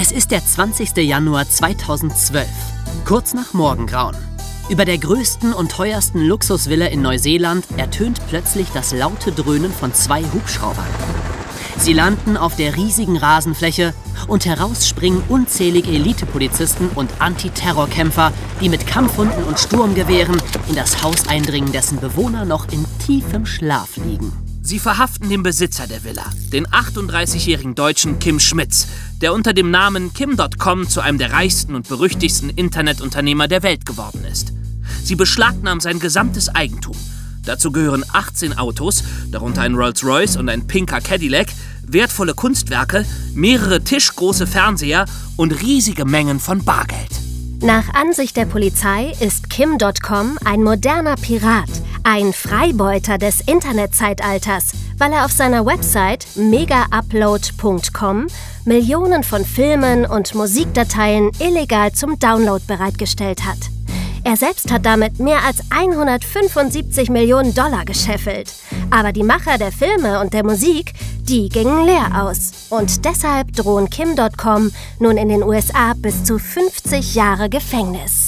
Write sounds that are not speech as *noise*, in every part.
Es ist der 20. Januar 2012, kurz nach Morgengrauen. Über der größten und teuersten Luxusvilla in Neuseeland ertönt plötzlich das laute Dröhnen von zwei Hubschraubern. Sie landen auf der riesigen Rasenfläche und heraus springen unzählige Elitepolizisten und Antiterrorkämpfer, die mit Kampfhunden und Sturmgewehren in das Haus eindringen, dessen Bewohner noch in tiefem Schlaf liegen. Sie verhaften den Besitzer der Villa, den 38-jährigen Deutschen Kim Schmitz, der unter dem Namen Kim.com zu einem der reichsten und berüchtigsten Internetunternehmer der Welt geworden ist. Sie beschlagnahmen sein gesamtes Eigentum. Dazu gehören 18 Autos, darunter ein Rolls-Royce und ein pinker Cadillac, wertvolle Kunstwerke, mehrere tischgroße Fernseher und riesige Mengen von Bargeld. Nach Ansicht der Polizei ist Kim.com ein moderner Pirat, ein Freibeuter des Internetzeitalters, weil er auf seiner Website megaupload.com Millionen von Filmen und Musikdateien illegal zum Download bereitgestellt hat. Er selbst hat damit mehr als 175 Millionen Dollar gescheffelt. Aber die Macher der Filme und der Musik, die gingen leer aus. Und deshalb drohen Kim.com nun in den USA bis zu 50 Jahre Gefängnis.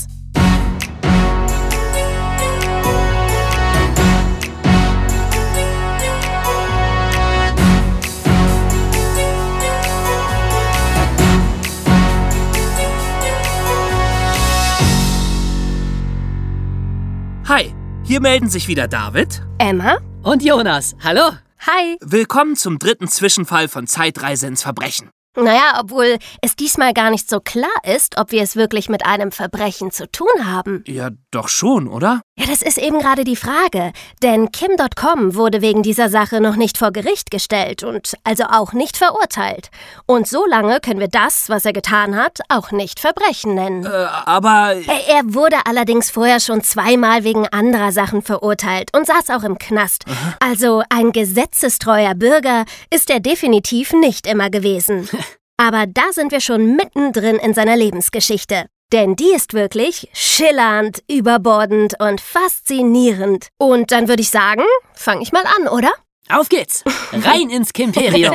Hier melden sich wieder David Emma? Und Jonas, hallo? Hi. Willkommen zum dritten Zwischenfall von Zeitreise ins Verbrechen. Naja, obwohl es diesmal gar nicht so klar ist, ob wir es wirklich mit einem Verbrechen zu tun haben. Ja, doch schon, oder? Ja, das ist eben gerade die Frage. Denn Kim.com wurde wegen dieser Sache noch nicht vor Gericht gestellt und also auch nicht verurteilt. Und so lange können wir das, was er getan hat, auch nicht Verbrechen nennen. Äh, aber. Er, er wurde allerdings vorher schon zweimal wegen anderer Sachen verurteilt und saß auch im Knast. Also ein gesetzestreuer Bürger ist er definitiv nicht immer gewesen. *laughs* Aber da sind wir schon mittendrin in seiner Lebensgeschichte. Denn die ist wirklich schillernd, überbordend und faszinierend. Und dann würde ich sagen, fange ich mal an, oder? Auf geht's! Rein *laughs* ins Kimperium!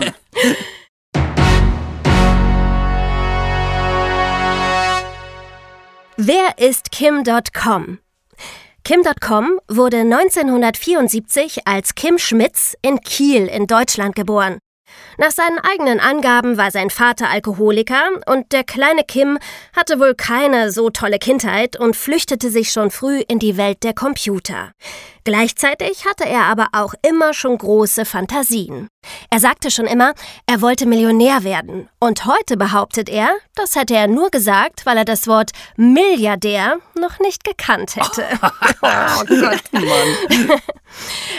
Wer ist Kim.com? Kim.com wurde 1974 als Kim Schmitz in Kiel in Deutschland geboren. Nach seinen eigenen Angaben war sein Vater Alkoholiker und der kleine Kim hatte wohl keine so tolle Kindheit und flüchtete sich schon früh in die Welt der Computer. Gleichzeitig hatte er aber auch immer schon große Fantasien. Er sagte schon immer, er wollte Millionär werden. Und heute behauptet er, das hätte er nur gesagt, weil er das Wort Milliardär noch nicht gekannt hätte. *laughs* oh Gott, Mann. *laughs*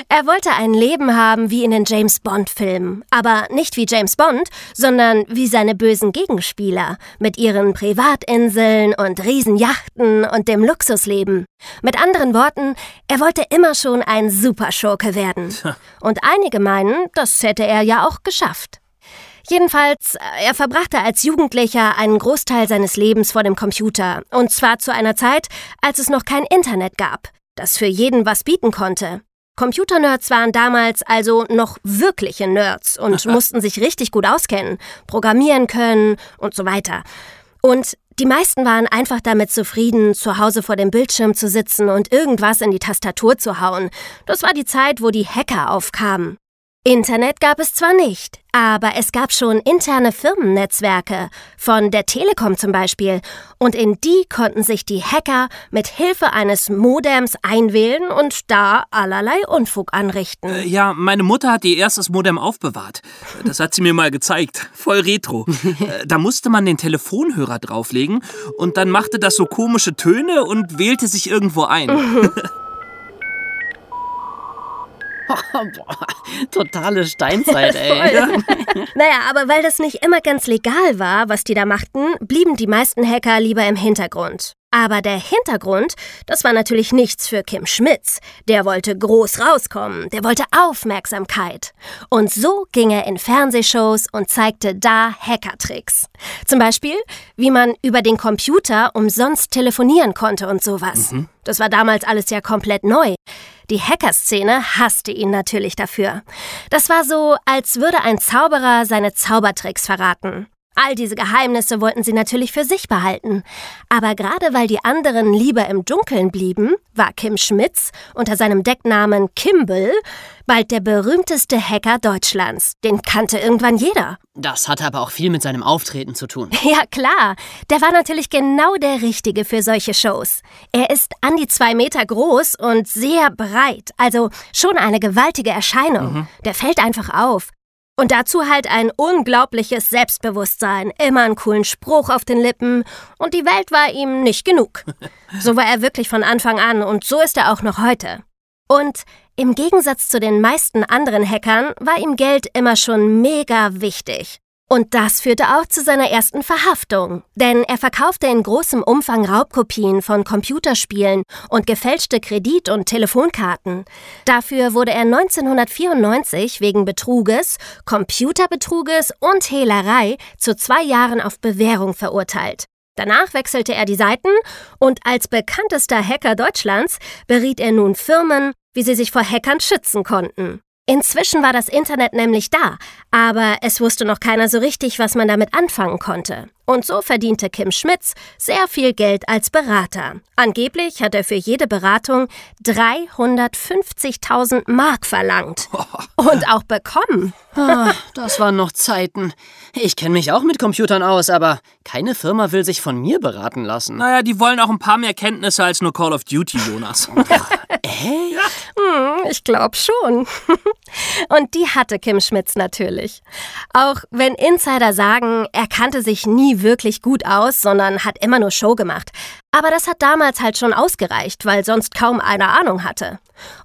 Er wollte ein Leben haben wie in den James Bond-Filmen. Aber nicht wie James Bond, sondern wie seine bösen Gegenspieler. Mit ihren Privatinseln und Riesenjachten und dem Luxusleben. Mit anderen Worten, er wollte immer schon ein Superschurke werden. Und einige meinen, das hätte er ja auch geschafft. Jedenfalls, er verbrachte als Jugendlicher einen Großteil seines Lebens vor dem Computer. Und zwar zu einer Zeit, als es noch kein Internet gab, das für jeden was bieten konnte. Computernerds waren damals also noch wirkliche Nerds und *laughs* mussten sich richtig gut auskennen, programmieren können und so weiter. Und die meisten waren einfach damit zufrieden, zu Hause vor dem Bildschirm zu sitzen und irgendwas in die Tastatur zu hauen. Das war die Zeit, wo die Hacker aufkamen. Internet gab es zwar nicht, aber es gab schon interne Firmennetzwerke, von der Telekom zum Beispiel, und in die konnten sich die Hacker mit Hilfe eines Modems einwählen und da allerlei Unfug anrichten. Äh, ja, meine Mutter hat ihr erstes Modem aufbewahrt. Das hat sie mir mal gezeigt. Voll retro. *laughs* Äh, da musste man den Telefonhörer drauflegen und dann machte das so komische Töne und wählte sich irgendwo ein. *laughs* *laughs* Boah, totale Steinzeit, *laughs* ey. *laughs* Naja, aber weil das nicht immer ganz legal war, was die da machten, blieben die meisten Hacker lieber im Hintergrund. Aber der Hintergrund, das war natürlich nichts für Kim Schmitz. Der wollte groß rauskommen, der wollte Aufmerksamkeit. Und so ging er in Fernsehshows und zeigte da Hackertricks. Zum Beispiel, wie man über den Computer umsonst telefonieren konnte und sowas. Das war damals alles ja komplett neu. Die Hackerszene hasste ihn natürlich dafür. Das war so, als würde ein Zauberer seine Zaubertricks verraten. All diese Geheimnisse wollten sie natürlich für sich behalten. Aber gerade weil die anderen lieber im Dunkeln blieben, war Kim Schmitz unter seinem Decknamen Kimball bald der berühmteste Hacker Deutschlands. Den kannte irgendwann jeder. Das hatte aber auch viel mit seinem Auftreten zu tun. *laughs* Ja, klar. Der war natürlich genau der Richtige für solche Shows. Er ist an die zwei Meter groß und sehr breit, also schon eine gewaltige Erscheinung. Mhm. Der fällt einfach auf. Und dazu halt ein unglaubliches Selbstbewusstsein, immer einen coolen Spruch auf den Lippen und die Welt war ihm nicht genug. *laughs* So war er wirklich von Anfang an und so ist er auch noch heute. Und im Gegensatz zu den meisten anderen Hackern war ihm Geld immer schon mega wichtig. Und das führte auch zu seiner ersten Verhaftung, denn er verkaufte in großem Umfang Raubkopien von Computerspielen und gefälschte Kredit- und Telefonkarten. Dafür wurde er 1994 wegen Betruges, Computerbetruges und Hehlerei zu zwei Jahren auf Bewährung verurteilt. Danach wechselte er die Seiten und als bekanntester Hacker Deutschlands beriet er nun Firmen, wie sie sich vor Hackern schützen konnten. Inzwischen war das Internet nämlich da, aber es wusste noch keiner so richtig, was man damit anfangen konnte. Und so verdiente Kim Schmitz sehr viel Geld als Berater. Angeblich hat er für jede Beratung 350.000 Mark verlangt. *laughs* Und auch bekommen. Ah, das waren noch Zeiten. Ich kenne mich auch mit Computern aus, aber keine Firma will sich von mir beraten lassen. Naja, die wollen auch ein paar mehr Kenntnisse als nur Call of Duty, Jonas. *laughs* Echt? Ja. Hm, ich glaube schon. *laughs* Und die hatte Kim Schmitz natürlich. Auch wenn Insider sagen, er kannte sich nie wirklich gut aus, sondern hat immer nur Show gemacht. Aber das hat damals halt schon ausgereicht, weil sonst kaum einer Ahnung hatte.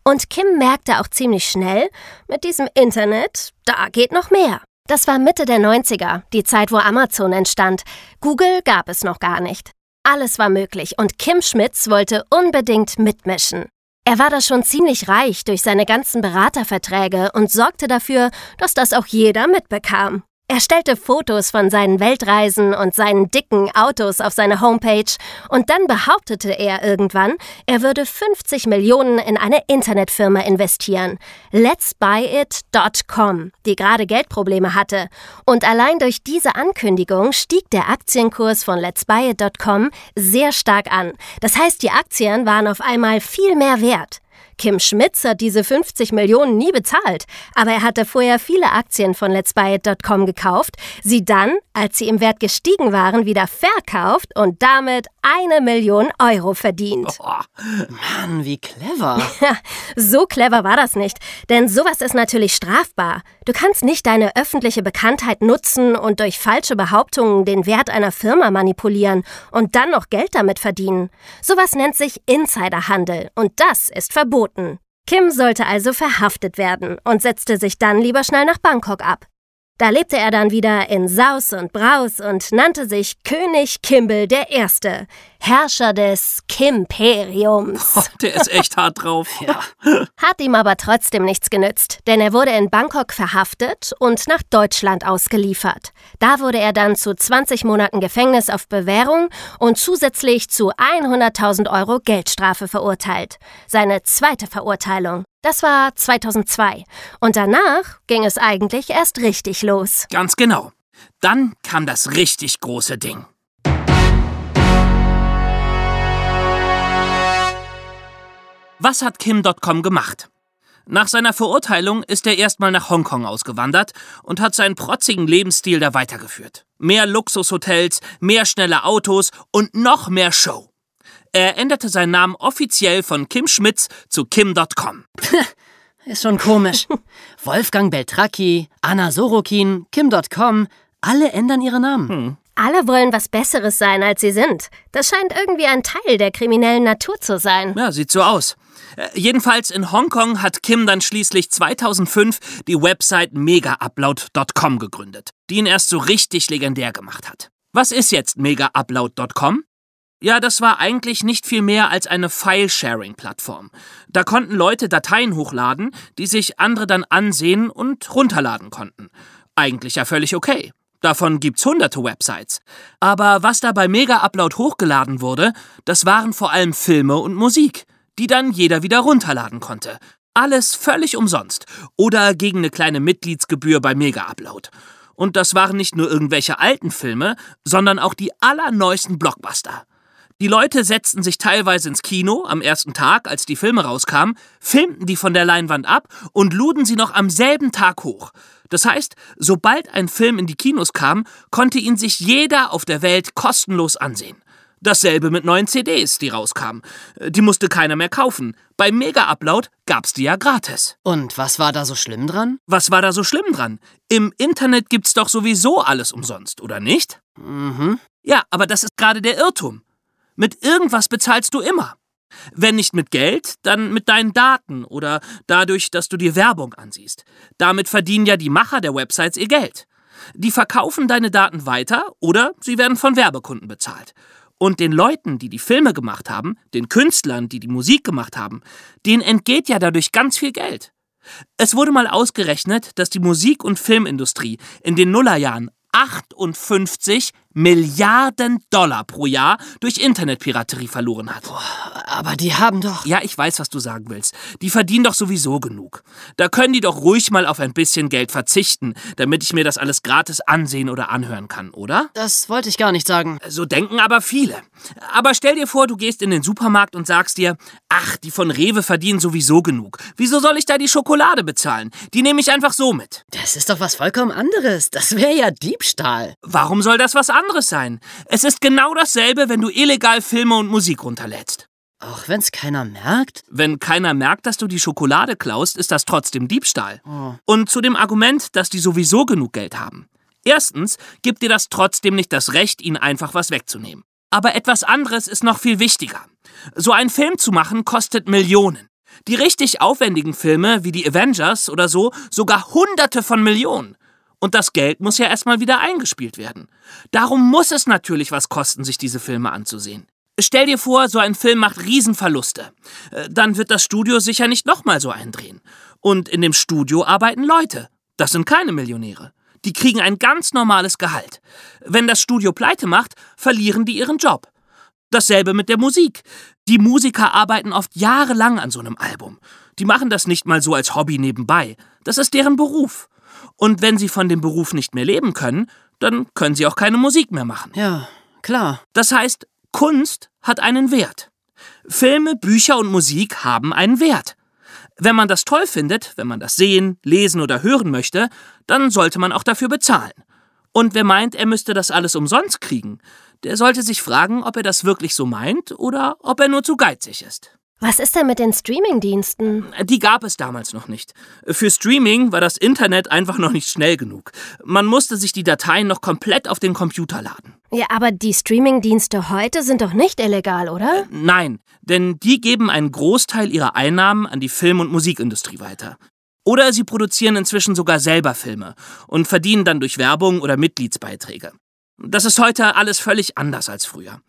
Und Kim merkte auch ziemlich schnell, mit diesem Internet, da geht noch mehr. Das war Mitte der 90er, die Zeit, wo Amazon entstand. Google gab es noch gar nicht. Alles war möglich und Kim Schmitz wollte unbedingt mitmischen. Er war da schon ziemlich reich durch seine ganzen Beraterverträge und sorgte dafür, dass das auch jeder mitbekam. Er stellte Fotos von seinen Weltreisen und seinen dicken Autos auf seine Homepage und dann behauptete er irgendwann, er würde 50 Millionen in eine Internetfirma investieren, letsbuyit.com, die gerade Geldprobleme hatte. Und allein durch diese Ankündigung stieg der Aktienkurs von letsbuyit.com sehr stark an. Das heißt, die Aktien waren auf einmal viel mehr wert. Kim Schmitz hat diese 50 Millionen nie bezahlt, aber er hatte vorher viele Aktien von letsbuyit.com gekauft, sie dann, als sie im Wert gestiegen waren, wieder verkauft und damit eine Million Euro verdient. Oh, Mann, wie clever. *laughs* Ja, so clever war das nicht, denn sowas ist natürlich strafbar. Du kannst nicht deine öffentliche Bekanntheit nutzen und durch falsche Behauptungen den Wert einer Firma manipulieren und dann noch Geld damit verdienen. Sowas nennt sich Insiderhandel und das ist verboten. Kim sollte also verhaftet werden und setzte sich dann lieber schnell nach Bangkok ab. Da lebte er dann wieder in Saus und Braus und nannte sich König Kimball der Erste, Herrscher des Kimperiums. Oh, der ist echt hart drauf. *laughs* Ja. Hat ihm aber trotzdem nichts genützt, denn er wurde in Bangkok verhaftet und nach Deutschland ausgeliefert. Da wurde er dann zu 20 Monaten Gefängnis auf Bewährung und zusätzlich zu 100.000 Euro Geldstrafe verurteilt. Seine zweite Verurteilung. Das war 2002. Und danach ging es eigentlich erst richtig los. Ganz genau. Dann kam das richtig große Ding. Was hat Kim.com gemacht? Nach seiner Verurteilung ist er erstmal nach Hongkong ausgewandert und hat seinen protzigen Lebensstil da weitergeführt. Mehr Luxushotels, mehr schnelle Autos und noch mehr Show. Er änderte seinen Namen offiziell von Kim Schmitz zu Kim.com. *laughs* Ist schon komisch. Wolfgang Beltracchi, Anna Sorokin, Kim.com, alle ändern ihre Namen. Hm. Alle wollen was Besseres sein, als sie sind. Das scheint irgendwie ein Teil der kriminellen Natur zu sein. Ja, sieht so aus. Äh, jedenfalls in Hongkong hat Kim dann schließlich 2005 die Website megaupload.com gegründet, die ihn erst so richtig legendär gemacht hat. Was ist jetzt megaupload.com? Ja, das war eigentlich nicht viel mehr als eine File-Sharing-Plattform. Da konnten Leute Dateien hochladen, die sich andere dann ansehen und runterladen konnten. Eigentlich ja völlig okay. Davon gibt's hunderte Websites. Aber was da bei Mega Upload hochgeladen wurde, das waren vor allem Filme und Musik, die dann jeder wieder runterladen konnte. Alles völlig umsonst oder gegen eine kleine Mitgliedsgebühr bei Mega Upload. Und das waren nicht nur irgendwelche alten Filme, sondern auch die allerneuesten Blockbuster. Die Leute setzten sich teilweise ins Kino am ersten Tag, als die Filme rauskamen, filmten die von der Leinwand ab und luden sie noch am selben Tag hoch. Das heißt, sobald ein Film in die Kinos kam, konnte ihn sich jeder auf der Welt kostenlos ansehen. Dasselbe mit neuen CDs, die rauskamen. Die musste keiner mehr kaufen. Bei Mega Upload gab's die ja gratis. Und was war da so schlimm dran? Was war da so schlimm dran? Im Internet gibt's doch sowieso alles umsonst, oder nicht? Mhm. Ja, aber das ist gerade der Irrtum. Mit irgendwas bezahlst du immer. Wenn nicht mit Geld, dann mit deinen Daten oder dadurch, dass du dir Werbung ansiehst. Damit verdienen ja die Macher der Websites ihr Geld. Die verkaufen deine Daten weiter oder sie werden von Werbekunden bezahlt. Und den Leuten, die die Filme gemacht haben, den Künstlern, die die Musik gemacht haben, denen entgeht ja dadurch ganz viel Geld. Es wurde mal ausgerechnet, dass die Musik- und Filmindustrie in den Nullerjahren 58 Milliarden Dollar pro Jahr durch Internetpiraterie verloren hat. Aber die haben doch. Ja, ich weiß, was du sagen willst. Die verdienen doch sowieso genug. Da können die doch ruhig mal auf ein bisschen Geld verzichten, damit ich mir das alles gratis ansehen oder anhören kann, oder? Das wollte ich gar nicht sagen. So denken aber viele. Aber stell dir vor, du gehst in den Supermarkt und sagst dir, ach, die von Rewe verdienen sowieso genug. Wieso soll ich da die Schokolade bezahlen? Die nehme ich einfach so mit. Das ist doch was vollkommen anderes. Das wäre ja Diebstahl. Warum soll das was anderes sein? Es ist genau dasselbe, wenn du illegal Filme und Musik runterlädst. Auch wenn's keiner merkt? Wenn keiner merkt, dass du die Schokolade klaust, ist das trotzdem Diebstahl. Oh. Und zu dem Argument, dass die sowieso genug Geld haben. Erstens gibt dir das trotzdem nicht das Recht, ihnen einfach was wegzunehmen. Aber etwas anderes ist noch viel wichtiger. So einen Film zu machen kostet Millionen. Die richtig aufwendigen Filme wie die Avengers oder so sogar Hunderte von Millionen. Und das Geld muss ja erstmal wieder eingespielt werden. Darum muss es natürlich was kosten, sich diese Filme anzusehen. Stell dir vor, so ein Film macht Riesenverluste. Äh, Dann wird das Studio sicher nicht nochmal so eindrehen. Und in dem Studio arbeiten Leute. Das sind keine Millionäre. Die kriegen ein ganz normales Gehalt. Wenn das Studio pleite macht, verlieren die ihren Job. Dasselbe mit der Musik. Die Musiker arbeiten oft jahrelang an so einem Album. Die machen das nicht mal so als Hobby nebenbei. Das ist deren Beruf. Und wenn sie von dem Beruf nicht mehr leben können, dann können sie auch keine Musik mehr machen. Ja, klar. Das heißt, Kunst hat einen Wert. Filme, Bücher und Musik haben einen Wert. Wenn man das toll findet, wenn man das sehen, lesen oder hören möchte, dann sollte man auch dafür bezahlen. Und wer meint, er müsste das alles umsonst kriegen, der sollte sich fragen, ob er das wirklich so meint oder ob er nur zu geizig ist. Was ist denn mit den Streamingdiensten? Die gab es damals noch nicht. Für Streaming war das Internet einfach noch nicht schnell genug. Man musste sich die Dateien noch komplett auf den Computer laden. Ja, aber die Streamingdienste heute sind doch nicht illegal, oder? Nein, denn die geben einen Großteil ihrer Einnahmen an die Film- und Musikindustrie weiter. Oder sie produzieren inzwischen sogar selber Filme und verdienen dann durch Werbung oder Mitgliedsbeiträge. Das ist heute alles völlig anders als früher.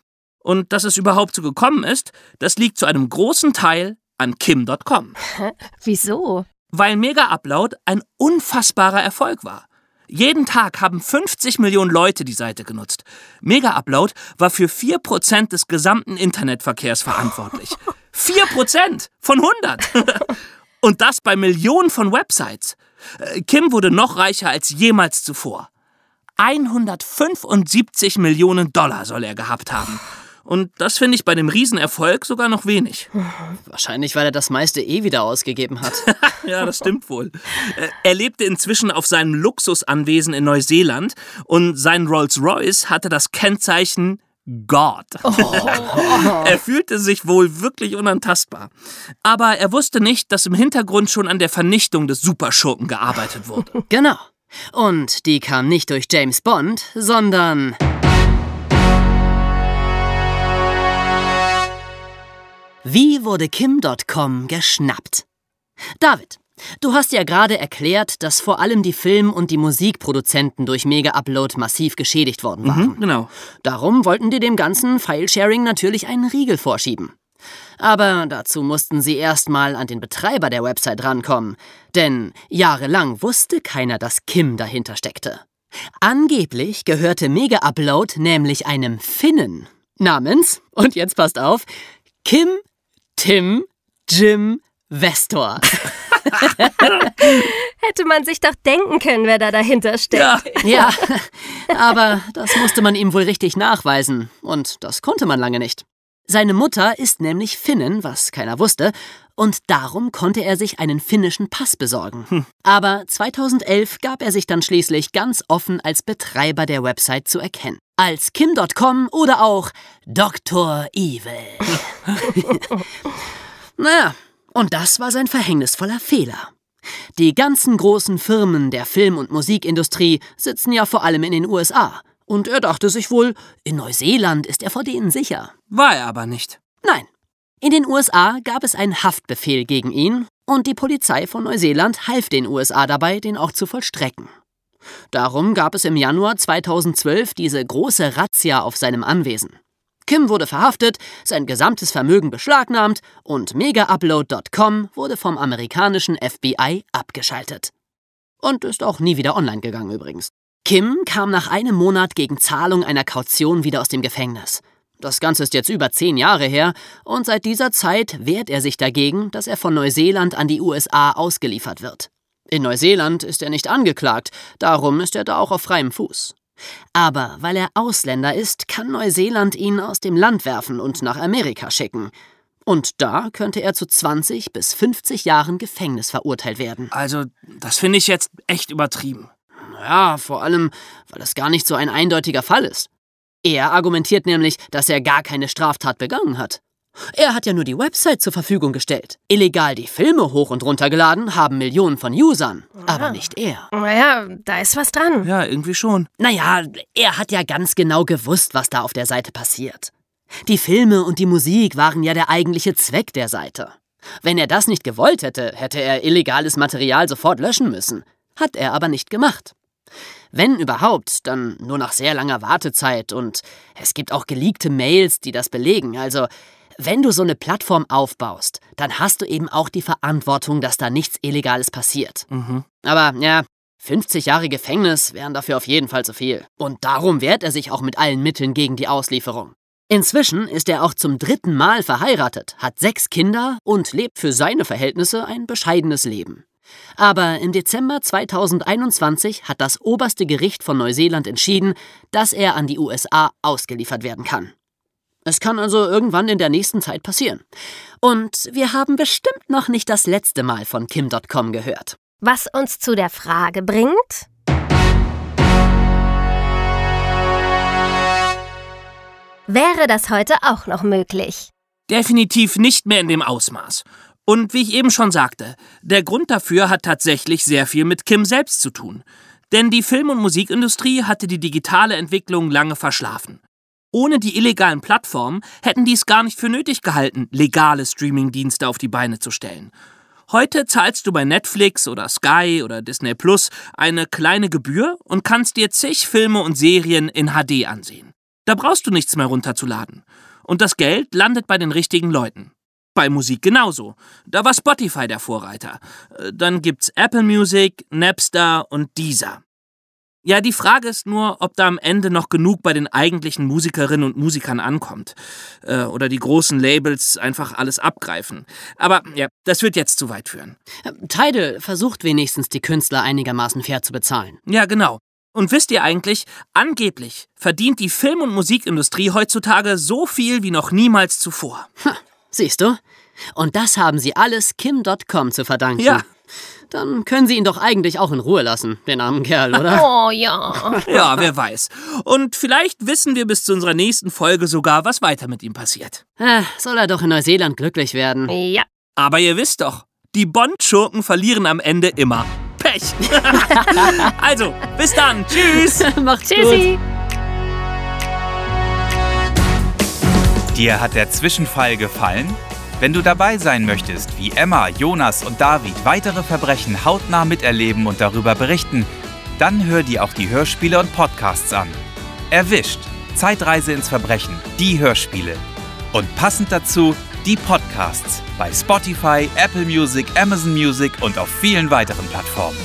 Und dass es überhaupt so gekommen ist, das liegt zu einem großen Teil an Kim.com. *laughs* Wieso? Weil Mega Upload ein unfassbarer Erfolg war. Jeden Tag haben 50 Millionen Leute die Seite genutzt. Mega Upload war für 4% des gesamten Internetverkehrs verantwortlich. *laughs* 4% von 100! *laughs* Und das bei Millionen von Websites. Äh, Kim wurde noch reicher als jemals zuvor. 175 Millionen Dollar soll er gehabt haben. Und das finde ich bei dem Riesenerfolg sogar noch wenig. *laughs* Wahrscheinlich, weil er das meiste eh wieder ausgegeben hat. *laughs* Ja, das stimmt wohl. Äh, Er lebte inzwischen auf seinem Luxusanwesen in Neuseeland und sein Rolls-Royce hatte das Kennzeichen God. *laughs* er fühlte sich wohl wirklich unantastbar. Aber er wusste nicht, dass im Hintergrund schon an der Vernichtung des Superschurken gearbeitet wurde. genau. Und die kam nicht durch James Bond, sondern. Wie wurde Kim.com geschnappt? David, du hast ja gerade erklärt, dass vor allem die Film- und die Musikproduzenten durch Mega-Upload massiv geschädigt worden waren. Mhm, genau. Darum wollten die dem ganzen File-Sharing natürlich einen Riegel vorschieben. Aber dazu mussten sie erstmal an den Betreiber der Website rankommen, denn jahrelang wusste keiner, dass Kim dahinter steckte. Angeblich gehörte Mega Upload nämlich einem Finnen namens, und jetzt passt auf, Kim Tim Jim Vestor. *laughs* Hätte man sich doch denken können, wer da dahinter steckt. Ja. Ja, aber das musste man ihm wohl richtig nachweisen. Und das konnte man lange nicht. Seine Mutter ist nämlich Finnin, was keiner wusste, und darum konnte er sich einen finnischen Pass besorgen. Aber 2011 gab er sich dann schließlich ganz offen als Betreiber der Website zu erkennen. Als Kim.com oder auch Dr. Evil. *laughs* naja, und das war sein verhängnisvoller Fehler. Die ganzen großen Firmen der Film- und Musikindustrie sitzen ja vor allem in den USA. Und er dachte sich wohl, in Neuseeland ist er vor denen sicher. War er aber nicht. Nein. In den USA gab es einen Haftbefehl gegen ihn und die Polizei von Neuseeland half den USA dabei, den auch zu vollstrecken. Darum gab es im Januar 2012 diese große Razzia auf seinem Anwesen. Kim wurde verhaftet, sein gesamtes Vermögen beschlagnahmt und megaupload.com wurde vom amerikanischen FBI abgeschaltet. Und ist auch nie wieder online gegangen übrigens. Kim kam nach einem Monat gegen Zahlung einer Kaution wieder aus dem Gefängnis. Das Ganze ist jetzt über zehn Jahre her und seit dieser Zeit wehrt er sich dagegen, dass er von Neuseeland an die USA ausgeliefert wird. In Neuseeland ist er nicht angeklagt, darum ist er da auch auf freiem Fuß. Aber weil er Ausländer ist, kann Neuseeland ihn aus dem Land werfen und nach Amerika schicken. Und da könnte er zu 20 bis 50 Jahren Gefängnis verurteilt werden. Also, das finde ich jetzt echt übertrieben. Ja, vor allem, weil das gar nicht so ein eindeutiger Fall ist. Er argumentiert nämlich, dass er gar keine Straftat begangen hat. Er hat ja nur die Website zur Verfügung gestellt. Illegal die Filme hoch und runtergeladen haben Millionen von Usern, aber nicht er. Naja, da ist was dran. Ja, irgendwie schon. Naja, er hat ja ganz genau gewusst, was da auf der Seite passiert. Die Filme und die Musik waren ja der eigentliche Zweck der Seite. Wenn er das nicht gewollt hätte, hätte er illegales Material sofort löschen müssen. Hat er aber nicht gemacht. Wenn überhaupt, dann nur nach sehr langer Wartezeit und es gibt auch geleakte Mails, die das belegen. Also, wenn du so eine Plattform aufbaust, dann hast du eben auch die Verantwortung, dass da nichts Illegales passiert. Mhm. Aber ja, 50 Jahre Gefängnis wären dafür auf jeden Fall zu viel. Und darum wehrt er sich auch mit allen Mitteln gegen die Auslieferung. Inzwischen ist er auch zum dritten Mal verheiratet, hat sechs Kinder und lebt für seine Verhältnisse ein bescheidenes Leben. Aber im Dezember 2021 hat das oberste Gericht von Neuseeland entschieden, dass er an die USA ausgeliefert werden kann. Es kann also irgendwann in der nächsten Zeit passieren. Und wir haben bestimmt noch nicht das letzte Mal von Kim.com gehört. Was uns zu der Frage bringt, wäre das heute auch noch möglich? Definitiv nicht mehr in dem Ausmaß. Und wie ich eben schon sagte, der Grund dafür hat tatsächlich sehr viel mit Kim selbst zu tun. Denn die Film- und Musikindustrie hatte die digitale Entwicklung lange verschlafen. Ohne die illegalen Plattformen hätten die es gar nicht für nötig gehalten, legale Streamingdienste auf die Beine zu stellen. Heute zahlst du bei Netflix oder Sky oder Disney Plus eine kleine Gebühr und kannst dir zig Filme und Serien in HD ansehen. Da brauchst du nichts mehr runterzuladen. Und das Geld landet bei den richtigen Leuten. Bei Musik genauso. Da war Spotify der Vorreiter. Äh, Dann gibt's Apple Music, Napster und Deezer. Ja, die Frage ist nur, ob da am Ende noch genug bei den eigentlichen Musikerinnen und Musikern ankommt. Äh, oder die großen Labels einfach alles abgreifen. Aber ja, das wird jetzt zu weit führen. Tidal versucht wenigstens, die Künstler einigermaßen fair zu bezahlen. Ja, genau. Und wisst ihr eigentlich, angeblich verdient die Film- und Musikindustrie heutzutage so viel wie noch niemals zuvor. Siehst du? Und das haben sie alles Kim.com zu verdanken. Ja. Dann können sie ihn doch eigentlich auch in Ruhe lassen, den armen Kerl, oder? *laughs* Oh ja. Ja, wer weiß. Und vielleicht wissen wir bis zu unserer nächsten Folge sogar, was weiter mit ihm passiert. Äh, soll er doch in Neuseeland glücklich werden. Ja. Aber ihr wisst doch, die Bond-Schurken verlieren am Ende immer. Pech. *laughs* also, bis dann. Tschüss. *laughs* Macht's Tschüssi. Dir hat der Zwischenfall gefallen? Wenn du dabei sein möchtest, wie Emma, Jonas und David weitere Verbrechen hautnah miterleben und darüber berichten, dann hör dir auch die Hörspiele und Podcasts an. Erwischt! Zeitreise ins Verbrechen, die Hörspiele. Und passend dazu die Podcasts bei Spotify, Apple Music, Amazon Music und auf vielen weiteren Plattformen.